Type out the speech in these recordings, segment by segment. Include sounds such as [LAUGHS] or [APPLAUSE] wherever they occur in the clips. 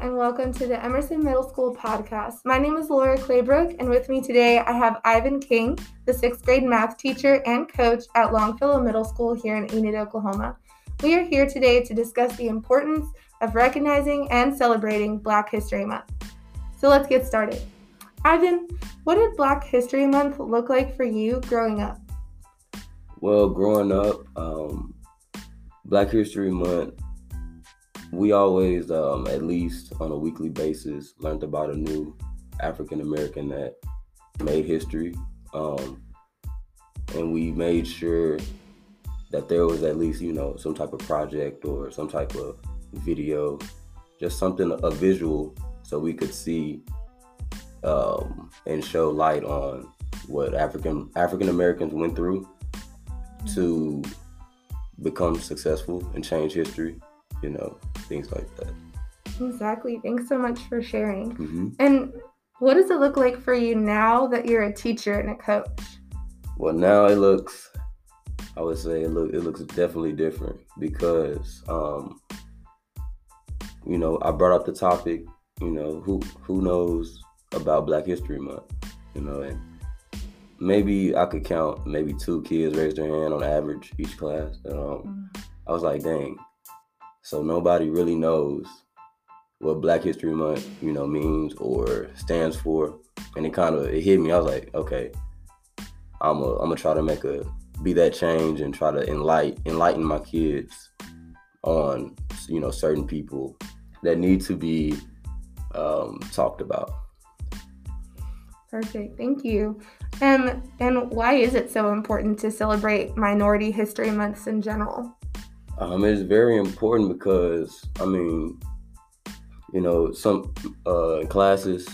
and welcome to the Emerson Middle School podcast. My name is Laura Claybrook, and with me today I have Ivan King, the sixth grade math teacher and coach at Longfellow Middle School here in Enid, Oklahoma. We are here today to discuss the importance of recognizing and celebrating Black History Month. So let's get started. Ivan, what did Black History Month look like for you growing up? Well, growing up, um, Black History Month we always, um, at least on a weekly basis, learned about a new African American that made history. Um, and we made sure that there was at least, you know, some type of project or some type of video, just something, a visual, so we could see um, and show light on what African African Americans went through to become successful and change history you know, things like that. Exactly. Thanks so much for sharing. Mm-hmm. And what does it look like for you now that you're a teacher and a coach? Well, now it looks, I would say it look it looks definitely different because, um, you know, I brought up the topic. You know, who who knows about Black History Month? You know, and maybe I could count maybe two kids raised their hand on average each class. And, um, mm. I was like, dang, so nobody really knows what Black History Month, you know, means or stands for. And it kind of it hit me. I was like, okay, I'm a, I'm gonna try to make a be that change and try to enlighten enlighten my kids on you know certain people that need to be um, talked about. Perfect. Thank you. Um, and why is it so important to celebrate Minority History Months in general? Um, it's very important because I mean, you know, some uh, classes,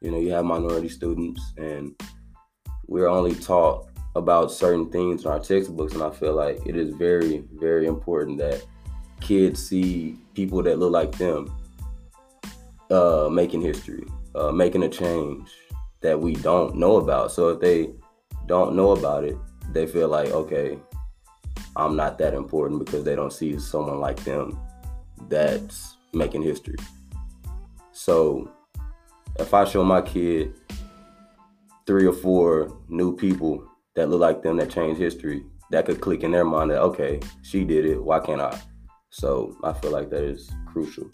you know, you have minority students, and we're only taught about certain things in our textbooks, and I feel like it is very, very important that kids see people that look like them uh, making history, uh, making a change that we don't know about. So if they don't know about it, they feel like okay, I'm not that important because they don't see someone like them that's making history. So if I show my kid three or four new people that look like them that change history, that could click in their mind that okay, she did it, why can't I? So I feel like that is crucial.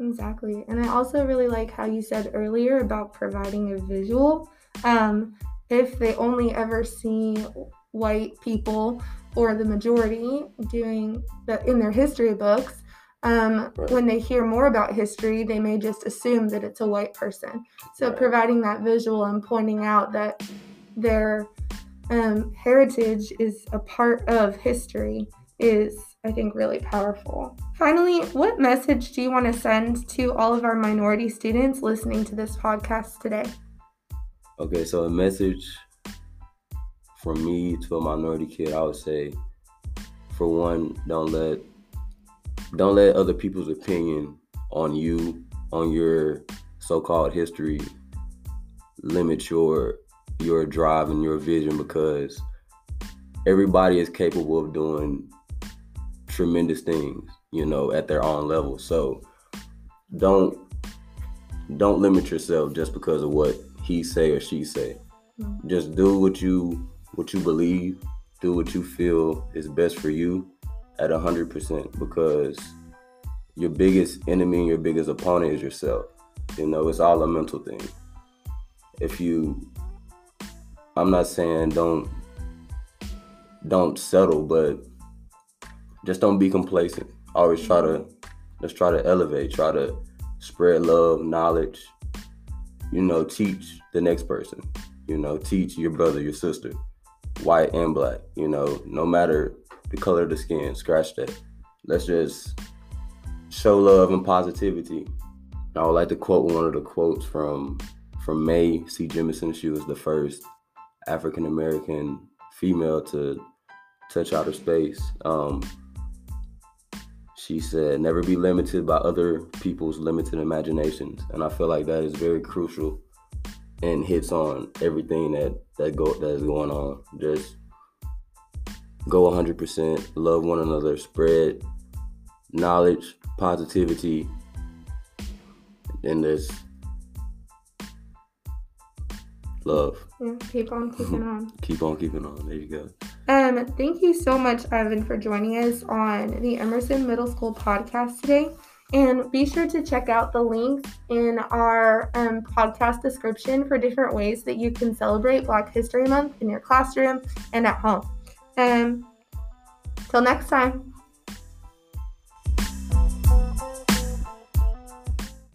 Exactly. And I also really like how you said earlier about providing a visual. Um, if they only ever see white people or the majority doing that in their history books um, right. when they hear more about history they may just assume that it's a white person so right. providing that visual and pointing out that their um, heritage is a part of history is i think really powerful finally what message do you want to send to all of our minority students listening to this podcast today okay so a message from me to a minority kid, I would say, for one, don't let don't let other people's opinion on you, on your so-called history, limit your your drive and your vision because everybody is capable of doing tremendous things, you know, at their own level. So don't don't limit yourself just because of what he say or she say. Mm-hmm. Just do what you what you believe, do what you feel is best for you at 100% because your biggest enemy and your biggest opponent is yourself. You know, it's all a mental thing. If you, I'm not saying don't, don't settle, but just don't be complacent. Always try to, let's try to elevate, try to spread love, knowledge, you know, teach the next person, you know, teach your brother, your sister white and black. You know, no matter the color of the skin, scratch that. Let's just show love and positivity. I would like to quote one of the quotes from from Mae C. Jemison. She was the first African American female to touch outer space. Um, she said, "Never be limited by other people's limited imaginations," and I feel like that is very crucial and hits on everything that that go that's going on. Just go 100%, love one another, spread knowledge, positivity, and this love. Yeah, keep on [LAUGHS] keeping on. Keep on keeping on. There you go. Um, thank you so much, Evan, for joining us on the Emerson Middle School podcast today. And be sure to check out the links in our um, podcast description for different ways that you can celebrate Black History Month in your classroom and at home. Um, till next time.